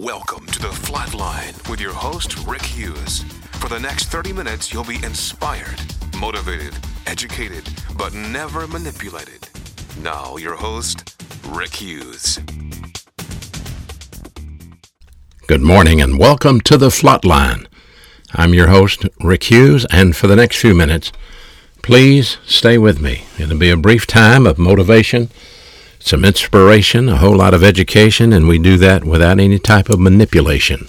Welcome to the FLOT Line with your host, Rick Hughes. For the next 30 minutes, you'll be inspired, motivated, educated, but never manipulated. Now, your host, Rick Hughes. Good morning and welcome to the FLOT Line. I'm your host, Rick Hughes, and for the next few minutes, please stay with me. It'll be a brief time of motivation, some inspiration, a whole lot of education, and we do that without any type of manipulation,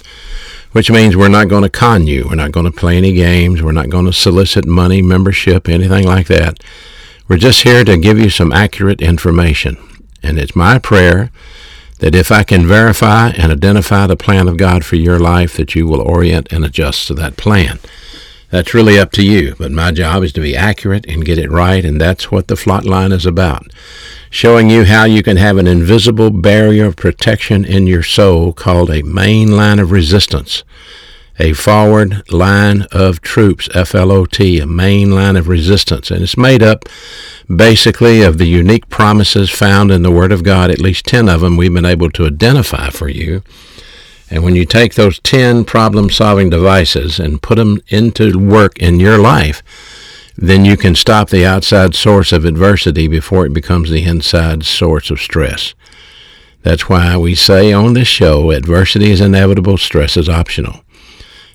which means we're not going to con you. We're not going to play any games. We're not going to solicit money, membership, anything like that. We're just here to give you some accurate information. And it's my prayer that if I can verify and identify the plan of God for your life, that you will orient and adjust to that plan. That's really up to you, but my job is to be accurate and get it right, and that's what the FLOT Line is about. Showing you how you can have an invisible barrier of protection in your soul called a main line of resistance a forward line of troops, FLOT, a main line of resistance. And it's made up basically of the unique promises found in the Word of God, at least 10 of them we've been able to identify for you. And when you take those 10 problem solving devices and put them into work in your life, then you can stop the outside source of adversity before it becomes the inside source of stress. That's why we say on this show adversity is inevitable, stress is optional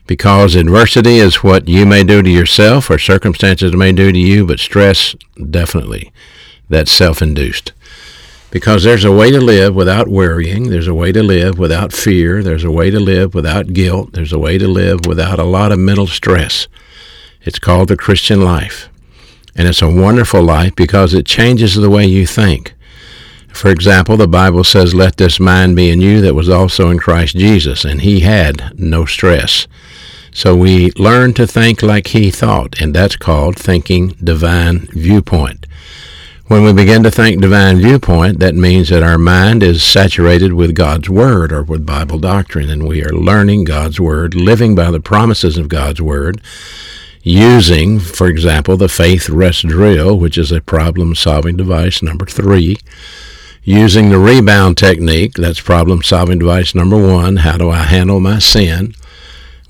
because adversity is what you may do to yourself or circumstances may do to you, but stress, definitely, that's self-induced. Because there's a way to live without worrying, there's a way to live without fear, there's a way to live without guilt, there's a way to live without a lot of mental stress. It's called the Christian life. And it's a wonderful life because it changes the way you think. For example, the Bible says, Let this mind be in you that was also in Christ Jesus, and he had no stress. So we learn to think like he thought, and that's called thinking divine viewpoint. When we begin to think divine viewpoint, that means that our mind is saturated with God's Word or with Bible doctrine, and we are learning God's Word, living by the promises of God's Word, using, for example, the faith rest drill, which is a problem solving device number three, using the rebound technique, that's problem solving device number one, how do I handle my sin?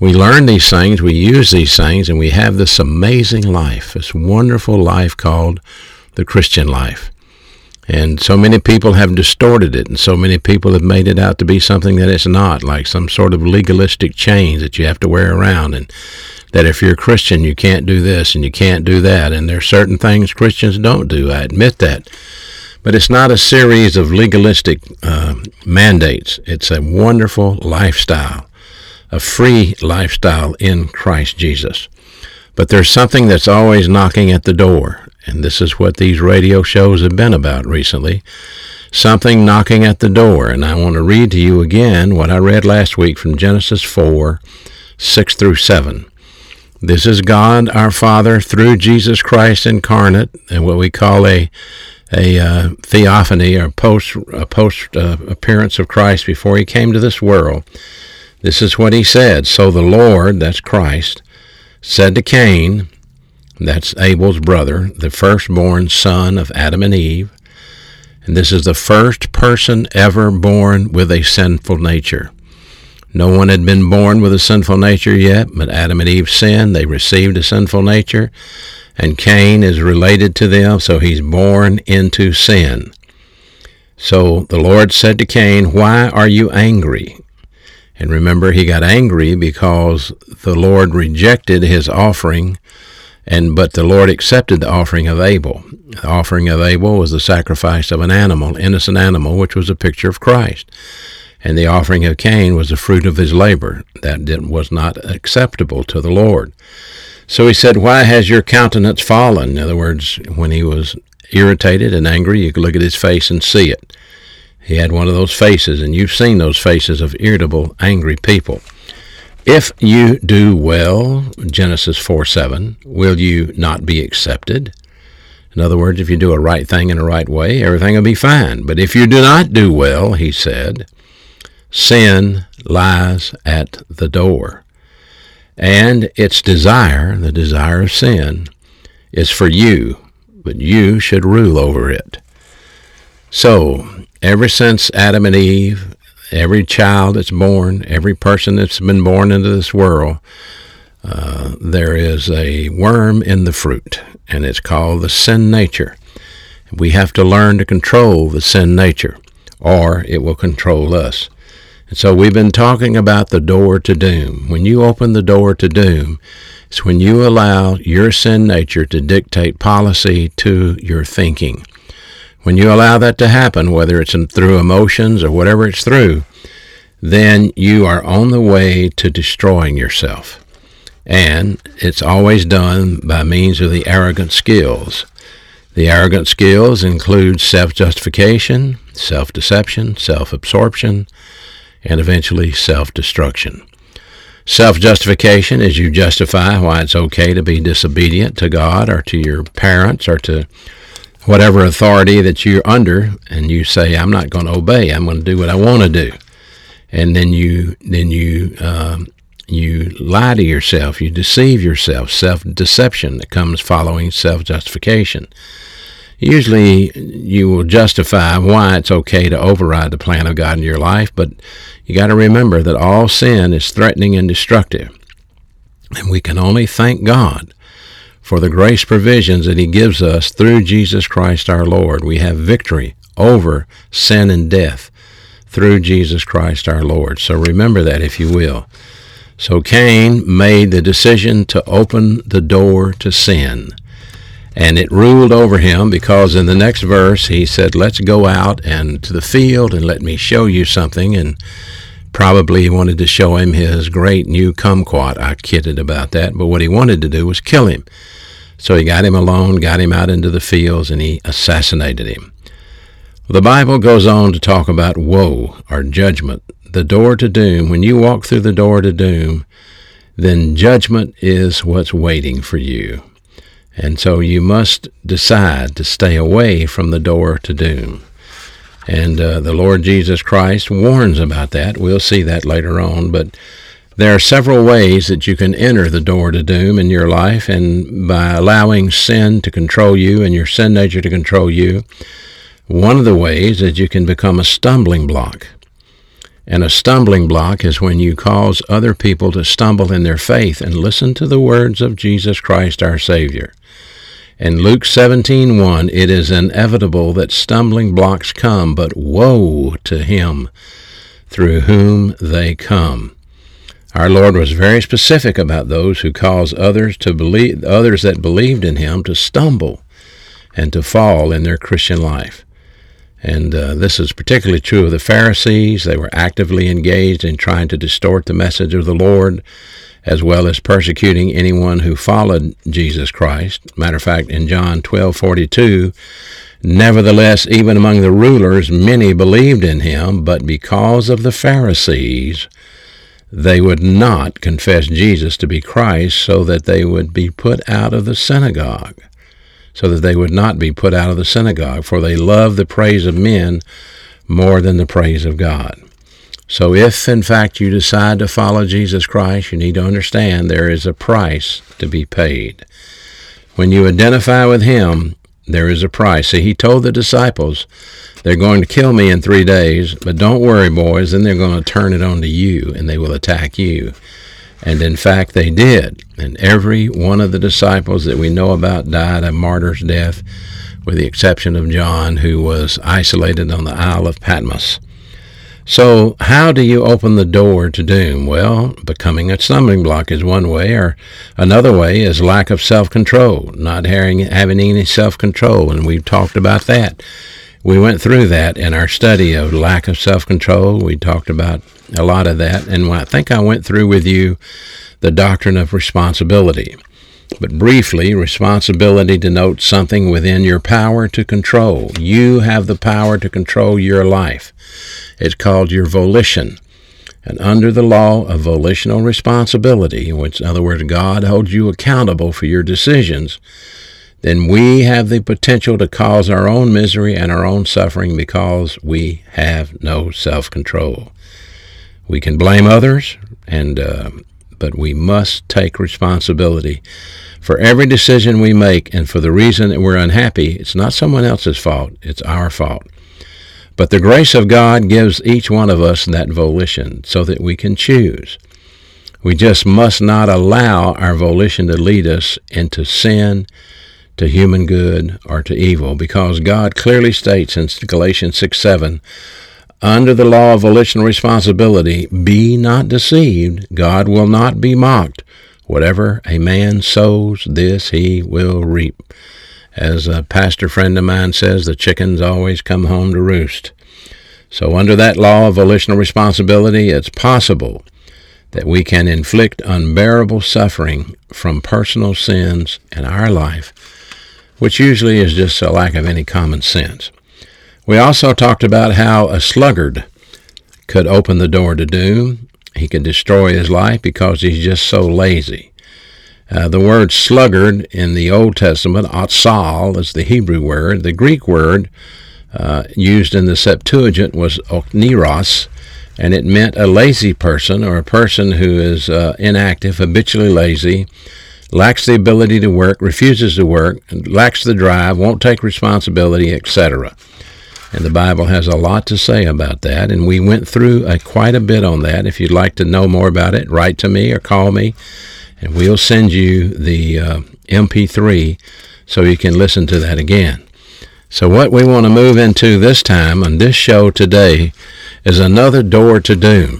we learn these things, we use these things, and we have this amazing life, this wonderful life called the Christian life. And so many people have distorted it, and so many people have made it out to be something that it's not, like some sort of legalistic chains that you have to wear around, and that if you're a Christian, you can't do this and you can't do that. And there are certain things Christians don't do. I admit that. But it's not a series of legalistic uh, mandates. It's a wonderful lifestyle a free lifestyle in Christ Jesus. But there's something that's always knocking at the door, and this is what these radio shows have been about recently. Something knocking at the door, and I want to read to you again what I read last week from Genesis 4 6 through 7. This is God our Father through Jesus Christ incarnate, and what we call a a uh, theophany or post a post uh, appearance of Christ before he came to this world. This is what he said. So the Lord, that's Christ, said to Cain, that's Abel's brother, the firstborn son of Adam and Eve, and this is the first person ever born with a sinful nature. No one had been born with a sinful nature yet, but Adam and Eve sinned. They received a sinful nature, and Cain is related to them, so he's born into sin. So the Lord said to Cain, Why are you angry? And remember, he got angry because the Lord rejected his offering, and but the Lord accepted the offering of Abel. The offering of Abel was the sacrifice of an animal, innocent animal, which was a picture of Christ. And the offering of Cain was the fruit of his labor. That was not acceptable to the Lord. So he said, Why has your countenance fallen? In other words, when he was irritated and angry, you could look at his face and see it. He had one of those faces, and you've seen those faces of irritable, angry people. If you do well, Genesis 4 7, will you not be accepted? In other words, if you do a right thing in a right way, everything will be fine. But if you do not do well, he said, sin lies at the door. And its desire, the desire of sin, is for you, but you should rule over it. So, ever since Adam and Eve every child that's born, every person that's been born into this world, uh, there is a worm in the fruit, and it's called the sin nature. We have to learn to control the sin nature, or it will control us. And so we've been talking about the door to doom. When you open the door to doom, it's when you allow your sin nature to dictate policy to your thinking. When you allow that to happen, whether it's through emotions or whatever it's through, then you are on the way to destroying yourself. And it's always done by means of the arrogant skills. The arrogant skills include self justification, self deception, self absorption, and eventually self destruction. Self justification is you justify why it's okay to be disobedient to God or to your parents or to whatever authority that you're under, and you say, I'm not going to obey, I'm going to do what I want to do. And then you, then you, um, you lie to yourself, you deceive yourself, self deception that comes following self justification. Usually, you will justify why it's okay to override the plan of God in your life, but you got to remember that all sin is threatening and destructive. And we can only thank God for the grace provisions that He gives us through Jesus Christ our Lord. We have victory over sin and death through Jesus Christ our Lord. So remember that if you will. So Cain made the decision to open the door to sin. And it ruled over him because in the next verse he said, Let's go out and to the field and let me show you something. And probably he wanted to show him his great new kumquat. I kidded about that. But what he wanted to do was kill him. So he got him alone, got him out into the fields, and he assassinated him. The Bible goes on to talk about woe or judgment, the door to doom. When you walk through the door to doom, then judgment is what's waiting for you. And so you must decide to stay away from the door to doom. And uh, the Lord Jesus Christ warns about that. We'll see that later on. But there are several ways that you can enter the door to doom in your life. And by allowing sin to control you and your sin nature to control you, one of the ways is you can become a stumbling block. And a stumbling block is when you cause other people to stumble in their faith and listen to the words of Jesus Christ our Savior. In Luke 17:1, it is inevitable that stumbling blocks come, but woe to him through whom they come. Our Lord was very specific about those who cause others to believe others that believed in him to stumble and to fall in their Christian life. And uh, this is particularly true of the Pharisees. They were actively engaged in trying to distort the message of the Lord as well as persecuting anyone who followed Jesus Christ. Matter of fact, in John 12:42, nevertheless, even among the rulers, many believed in him, but because of the Pharisees, they would not confess Jesus to be Christ so that they would be put out of the synagogue. So that they would not be put out of the synagogue, for they love the praise of men more than the praise of God. So, if in fact you decide to follow Jesus Christ, you need to understand there is a price to be paid. When you identify with Him, there is a price. See, He told the disciples, they're going to kill me in three days, but don't worry, boys, then they're going to turn it on to you and they will attack you. And in fact, they did. And every one of the disciples that we know about died a martyr's death, with the exception of John, who was isolated on the Isle of Patmos. So, how do you open the door to doom? Well, becoming a stumbling block is one way, or another way is lack of self control, not having, having any self control, and we've talked about that. We went through that in our study of lack of self control. We talked about a lot of that, and I think I went through with you the doctrine of responsibility. But briefly, responsibility denotes something within your power to control. You have the power to control your life. It's called your volition. And under the law of volitional responsibility, which, in other words, God holds you accountable for your decisions, then we have the potential to cause our own misery and our own suffering because we have no self control. We can blame others, and uh, but we must take responsibility for every decision we make, and for the reason that we're unhappy. It's not someone else's fault; it's our fault. But the grace of God gives each one of us that volition so that we can choose. We just must not allow our volition to lead us into sin, to human good, or to evil, because God clearly states in Galatians 6 7, under the law of volitional responsibility, be not deceived, God will not be mocked. Whatever a man sows, this he will reap. As a pastor friend of mine says, the chickens always come home to roost. So, under that law of volitional responsibility, it's possible that we can inflict unbearable suffering from personal sins in our life, which usually is just a lack of any common sense. We also talked about how a sluggard could open the door to doom. He could destroy his life because he's just so lazy. Uh, the word sluggard in the Old Testament, atzal, is the Hebrew word. The Greek word uh, used in the Septuagint was okneros, and it meant a lazy person or a person who is uh, inactive, habitually lazy, lacks the ability to work, refuses to work, lacks the drive, won't take responsibility, etc. And the Bible has a lot to say about that, and we went through quite a bit on that. If you'd like to know more about it, write to me or call me and we'll send you the uh, MP3 so you can listen to that again. So, what we want to move into this time on this show today is another door to doom.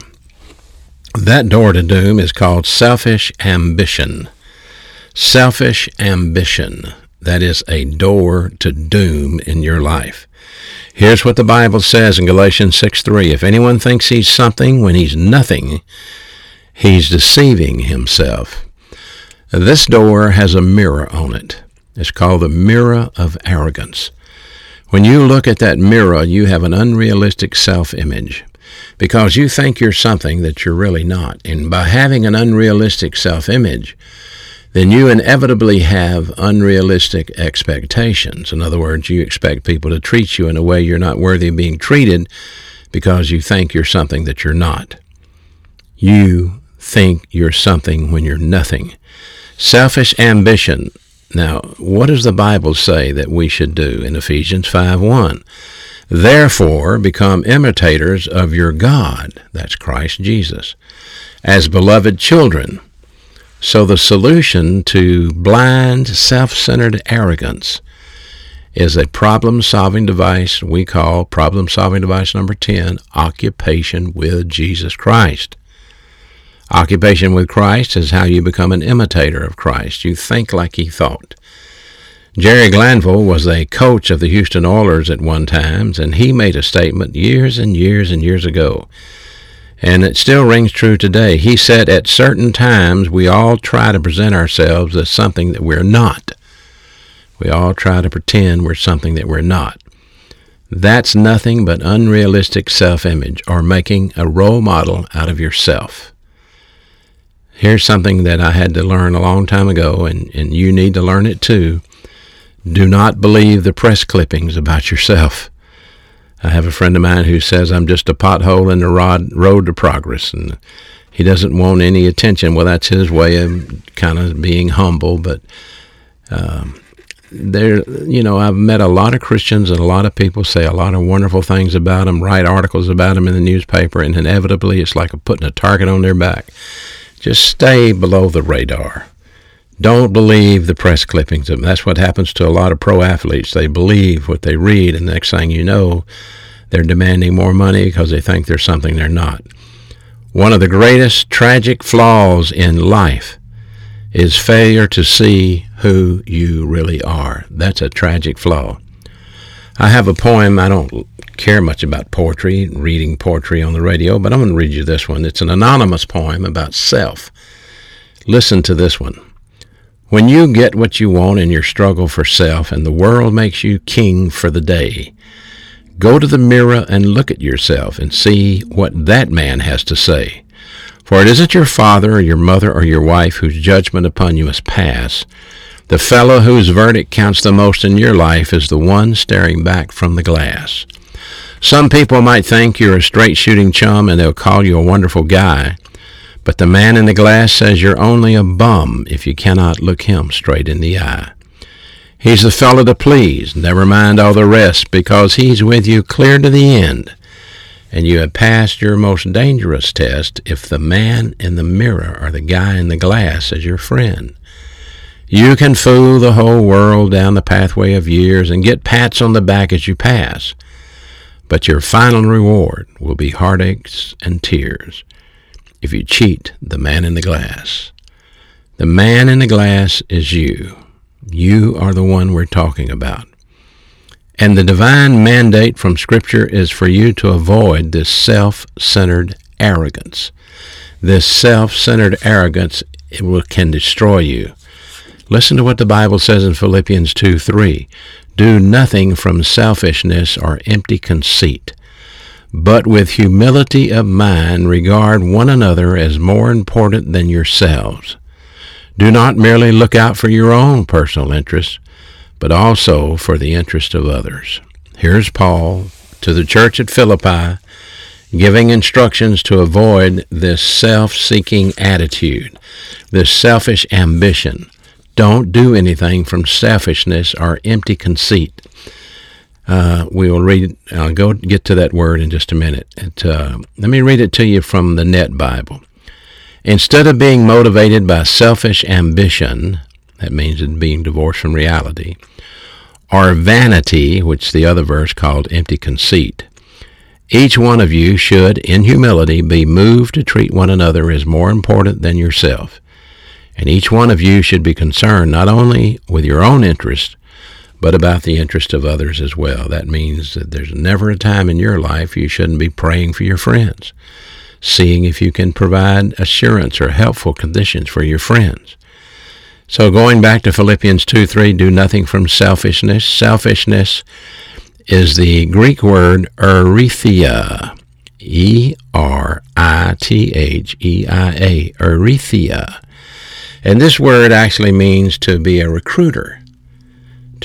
That door to doom is called selfish ambition. Selfish ambition. That is a door to doom in your life. Here's what the Bible says in Galatians 6 3. If anyone thinks he's something when he's nothing, he's deceiving himself. This door has a mirror on it. It's called the mirror of arrogance. When you look at that mirror, you have an unrealistic self image because you think you're something that you're really not. And by having an unrealistic self image, then you inevitably have unrealistic expectations. In other words, you expect people to treat you in a way you're not worthy of being treated because you think you're something that you're not. You think you're something when you're nothing. Selfish ambition. Now, what does the Bible say that we should do in Ephesians 5 1? Therefore, become imitators of your God, that's Christ Jesus, as beloved children. So, the solution to blind, self centered arrogance is a problem solving device we call problem solving device number 10 occupation with Jesus Christ. Occupation with Christ is how you become an imitator of Christ. You think like he thought. Jerry Glanville was a coach of the Houston Oilers at one time, and he made a statement years and years and years ago. And it still rings true today. He said, At certain times, we all try to present ourselves as something that we're not. We all try to pretend we're something that we're not. That's nothing but unrealistic self image or making a role model out of yourself. Here's something that I had to learn a long time ago, and, and you need to learn it too. Do not believe the press clippings about yourself. I have a friend of mine who says I'm just a pothole in the rod, road to progress, and he doesn't want any attention. Well, that's his way of kind of being humble, but um, there, you know, I've met a lot of Christians and a lot of people say a lot of wonderful things about them, write articles about them in the newspaper, and inevitably it's like putting a target on their back. Just stay below the radar. Don't believe the press clippings. That's what happens to a lot of pro athletes. They believe what they read, and the next thing you know, they're demanding more money because they think they're something they're not. One of the greatest tragic flaws in life is failure to see who you really are. That's a tragic flaw. I have a poem. I don't care much about poetry, reading poetry on the radio, but I'm going to read you this one. It's an anonymous poem about self. Listen to this one. When you get what you want in your struggle for self and the world makes you king for the day, go to the mirror and look at yourself and see what that man has to say. For it isn't your father or your mother or your wife whose judgment upon you must pass. The fellow whose verdict counts the most in your life is the one staring back from the glass. Some people might think you're a straight shooting chum and they'll call you a wonderful guy. But the man in the glass says you're only a bum if you cannot look him straight in the eye. He's the fellow to please. Never mind all the rest, because he's with you clear to the end. And you have passed your most dangerous test if the man in the mirror or the guy in the glass is your friend. You can fool the whole world down the pathway of years and get pats on the back as you pass. But your final reward will be heartaches and tears if you cheat the man in the glass. The man in the glass is you. You are the one we're talking about. And the divine mandate from Scripture is for you to avoid this self centered arrogance. This self centered arrogance it will, can destroy you. Listen to what the Bible says in Philippians 2 3. Do nothing from selfishness or empty conceit, but with humility of mind regard one another as more important than yourselves. Do not merely look out for your own personal interests, but also for the interest of others. Here's Paul to the church at Philippi giving instructions to avoid this self-seeking attitude, this selfish ambition. Don't do anything from selfishness or empty conceit. Uh, we will read. I'll go get to that word in just a minute. It, uh, let me read it to you from the Net Bible. Instead of being motivated by selfish ambition, that means being divorced from reality, or vanity, which the other verse called empty conceit, each one of you should, in humility, be moved to treat one another as more important than yourself. And each one of you should be concerned not only with your own interest, but about the interest of others as well. That means that there's never a time in your life you shouldn't be praying for your friends seeing if you can provide assurance or helpful conditions for your friends. So going back to Philippians 2 3, do nothing from selfishness. Selfishness is the Greek word eritheia. E R I T H E I A. Eritheia. And this word actually means to be a recruiter,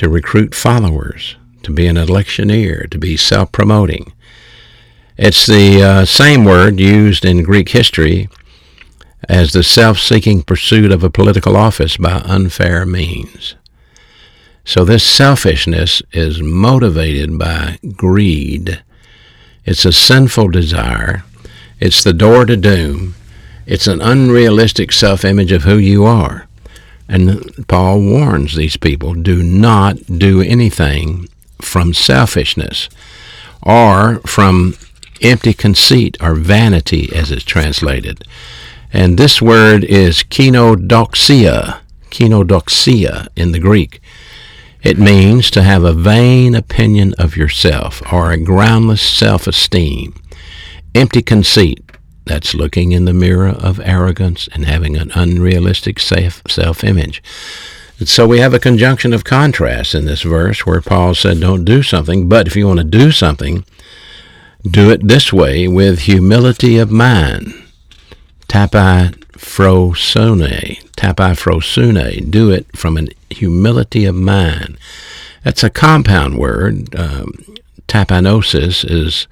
to recruit followers, to be an electioneer, to be self promoting. It's the uh, same word used in Greek history as the self-seeking pursuit of a political office by unfair means. So this selfishness is motivated by greed. It's a sinful desire. It's the door to doom. It's an unrealistic self-image of who you are. And Paul warns these people, do not do anything from selfishness or from empty conceit or vanity as it's translated. And this word is kenodoxia, kenodoxia in the Greek. It means to have a vain opinion of yourself or a groundless self-esteem. Empty conceit, that's looking in the mirror of arrogance and having an unrealistic self-image. So we have a conjunction of contrast in this verse where Paul said, don't do something, but if you want to do something, do it this way with humility of mind. Tapai frosune. Tapai. Do it from an humility of mind. That's a compound word. Um, tapanosis is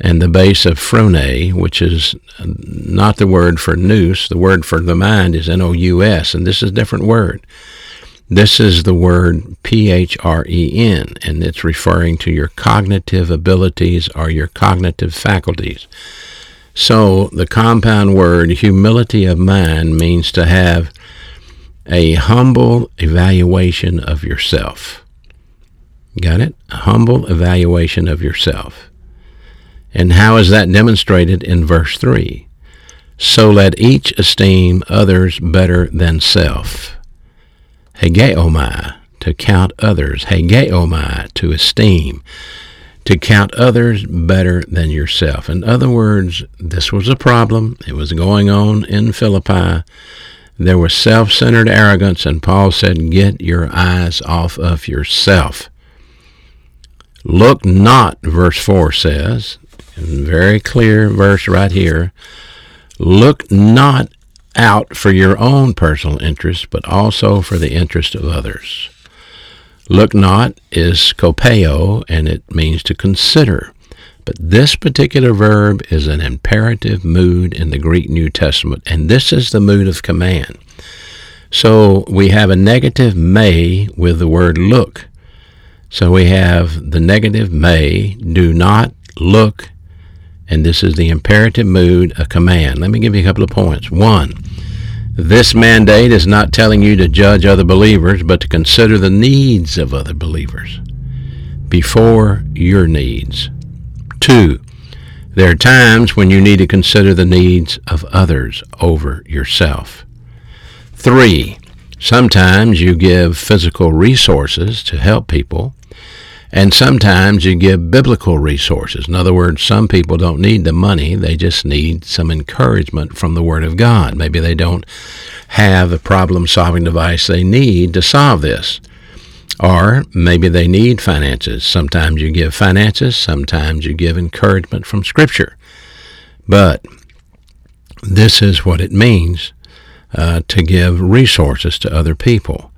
and the base of phrone, which is not the word for nous. The word for the mind is N-O-U-S, and this is a different word. This is the word P-H-R-E-N, and it's referring to your cognitive abilities or your cognitive faculties. So the compound word humility of mind means to have a humble evaluation of yourself. Got it? A humble evaluation of yourself. And how is that demonstrated in verse 3? So let each esteem others better than self. Hegeomai, to count others. Hegeomai, to esteem. To count others better than yourself. In other words, this was a problem. It was going on in Philippi. There was self-centered arrogance, and Paul said, get your eyes off of yourself. Look not, verse 4 says, very clear verse right here, look not out for your own personal interest, but also for the interest of others. Look not is skopeo, and it means to consider. But this particular verb is an imperative mood in the Greek New Testament, and this is the mood of command. So we have a negative may with the word look. So we have the negative may, do not look, and this is the imperative mood, a command. Let me give you a couple of points. One, this mandate is not telling you to judge other believers, but to consider the needs of other believers before your needs. Two, there are times when you need to consider the needs of others over yourself. Three, sometimes you give physical resources to help people, and sometimes you give biblical resources. In other words, some people don't need the money, they just need some encouragement from the Word of God. Maybe they don't have the problem solving device they need to solve this. Or maybe they need finances. Sometimes you give finances, sometimes you give encouragement from Scripture. But this is what it means uh, to give resources to other people.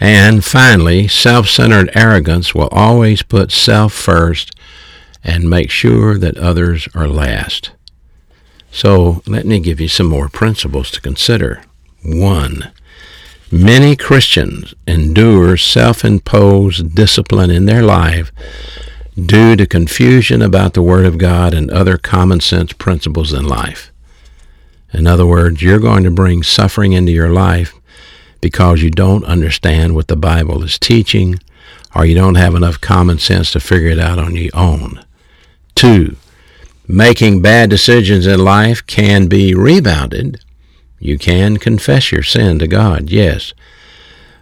And finally, self centered arrogance will always put self first and make sure that others are last. So let me give you some more principles to consider. One, many Christians endure self imposed discipline in their life due to confusion about the Word of God and other common sense principles in life. In other words, you're going to bring suffering into your life because you don't understand what the Bible is teaching or you don't have enough common sense to figure it out on your own. Two, making bad decisions in life can be rebounded. You can confess your sin to God, yes.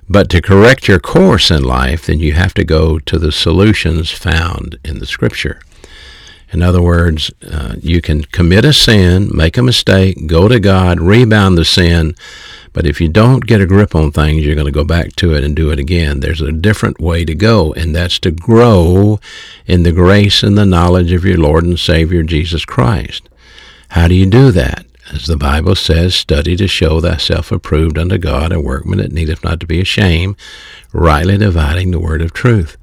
But to correct your course in life, then you have to go to the solutions found in the Scripture. In other words, uh, you can commit a sin, make a mistake, go to God, rebound the sin, but if you don't get a grip on things, you're going to go back to it and do it again. There's a different way to go, and that's to grow in the grace and the knowledge of your Lord and Savior Jesus Christ. How do you do that? As the Bible says, study to show thyself approved unto God, a workman that needeth not to be ashamed, rightly dividing the word of truth.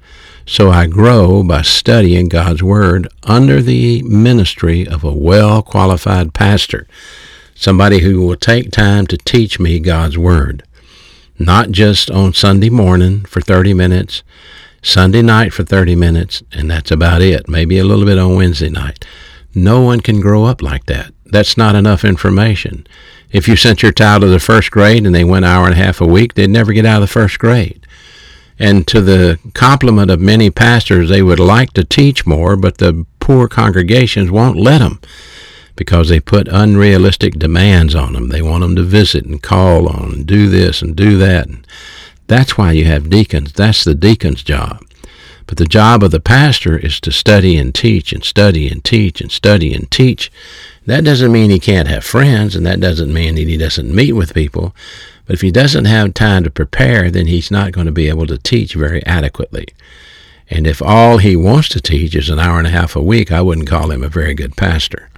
So I grow by studying God's Word under the ministry of a well qualified pastor somebody who will take time to teach me God's Word. Not just on Sunday morning for 30 minutes, Sunday night for 30 minutes, and that's about it. Maybe a little bit on Wednesday night. No one can grow up like that. That's not enough information. If you sent your child to the first grade and they went an hour and a half a week, they'd never get out of the first grade. And to the compliment of many pastors, they would like to teach more, but the poor congregations won't let them because they put unrealistic demands on them. They want them to visit and call on and do this and do that. And that's why you have deacons. That's the deacon's job. But the job of the pastor is to study and teach and study and teach and study and teach. That doesn't mean he can't have friends, and that doesn't mean that he doesn't meet with people. But if he doesn't have time to prepare, then he's not going to be able to teach very adequately. And if all he wants to teach is an hour and a half a week, I wouldn't call him a very good pastor.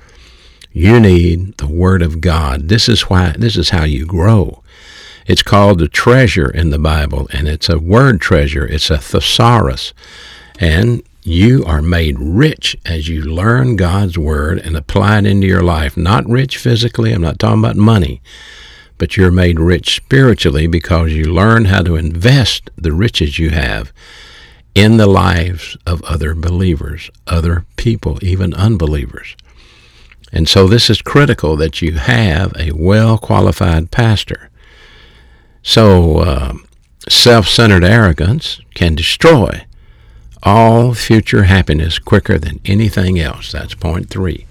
You need the Word of God. This is why this is how you grow. It's called the treasure in the Bible, and it's a word treasure. It's a thesaurus. And you are made rich as you learn God's Word and apply it into your life. Not rich physically, I'm not talking about money, but you're made rich spiritually because you learn how to invest the riches you have in the lives of other believers, other people, even unbelievers. And so this is critical that you have a well qualified pastor. So uh, self centered arrogance can destroy all future happiness quicker than anything else. That's point three.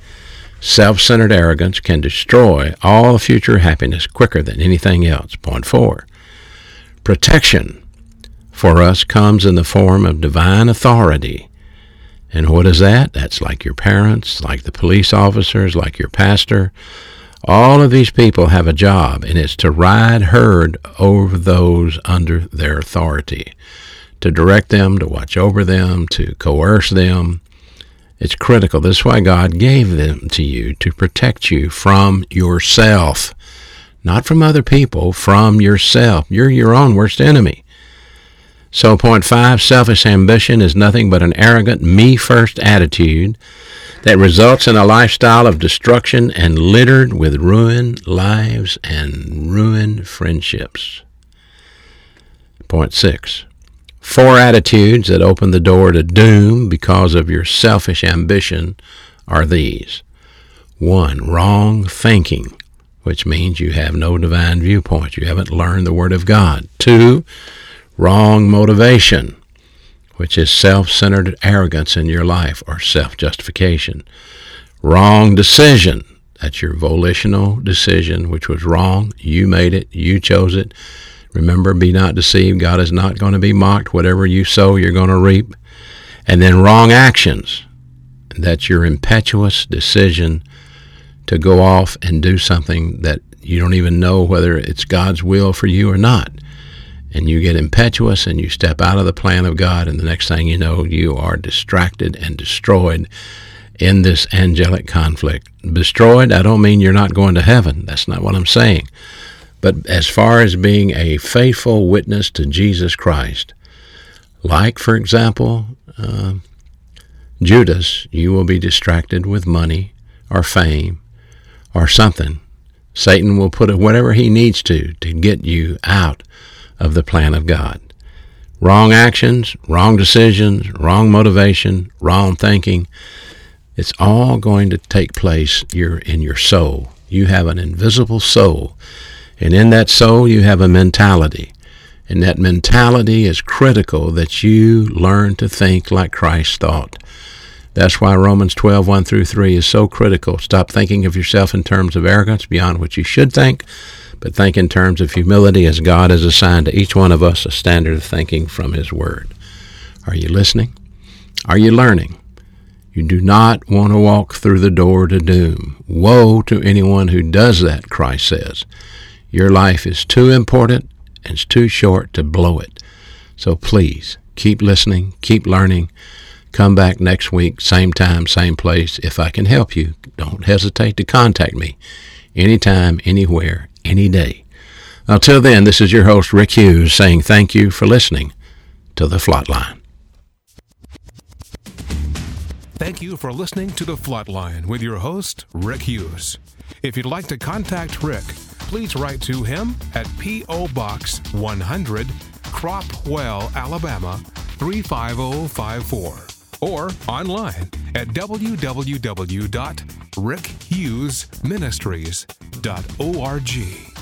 Self centered arrogance can destroy all future happiness quicker than anything else. Point four. Protection for us comes in the form of divine authority and what is that? That's like your parents, like the police officers, like your pastor. All of these people have a job, and it's to ride herd over those under their authority, to direct them, to watch over them, to coerce them. It's critical. This is why God gave them to you, to protect you from yourself. Not from other people, from yourself. You're your own worst enemy. So, point five selfish ambition is nothing but an arrogant, me first attitude that results in a lifestyle of destruction and littered with ruined lives and ruined friendships. Point six. Four attitudes that open the door to doom because of your selfish ambition are these. One, wrong thinking, which means you have no divine viewpoint. You haven't learned the Word of God. Two, wrong motivation, which is self centered arrogance in your life or self justification. Wrong decision, that's your volitional decision, which was wrong. You made it, you chose it. Remember, be not deceived. God is not going to be mocked. Whatever you sow, you're going to reap. And then wrong actions. That's your impetuous decision to go off and do something that you don't even know whether it's God's will for you or not. And you get impetuous and you step out of the plan of God, and the next thing you know, you are distracted and destroyed in this angelic conflict. Destroyed, I don't mean you're not going to heaven. That's not what I'm saying. But as far as being a faithful witness to Jesus Christ, like, for example, uh, Judas, you will be distracted with money or fame or something. Satan will put whatever he needs to to get you out of the plan of God. Wrong actions, wrong decisions, wrong motivation, wrong thinking. It's all going to take place in your soul. You have an invisible soul. And in that soul, you have a mentality. And that mentality is critical that you learn to think like Christ thought. That's why Romans 12, 1 through 3 is so critical. Stop thinking of yourself in terms of arrogance beyond what you should think, but think in terms of humility as God has assigned to each one of us a standard of thinking from His Word. Are you listening? Are you learning? You do not want to walk through the door to doom. Woe to anyone who does that, Christ says. Your life is too important and it's too short to blow it. So please keep listening, keep learning. Come back next week, same time, same place. If I can help you, don't hesitate to contact me anytime, anywhere, any day. Until then, this is your host, Rick Hughes, saying thank you for listening to The FLOT Line. Thank you for listening to The FLOT Line with your host, Rick Hughes. If you'd like to contact Rick, please write to him at P.O. Box 100, Cropwell, Alabama 35054 or online at www.rickhughesministries.org.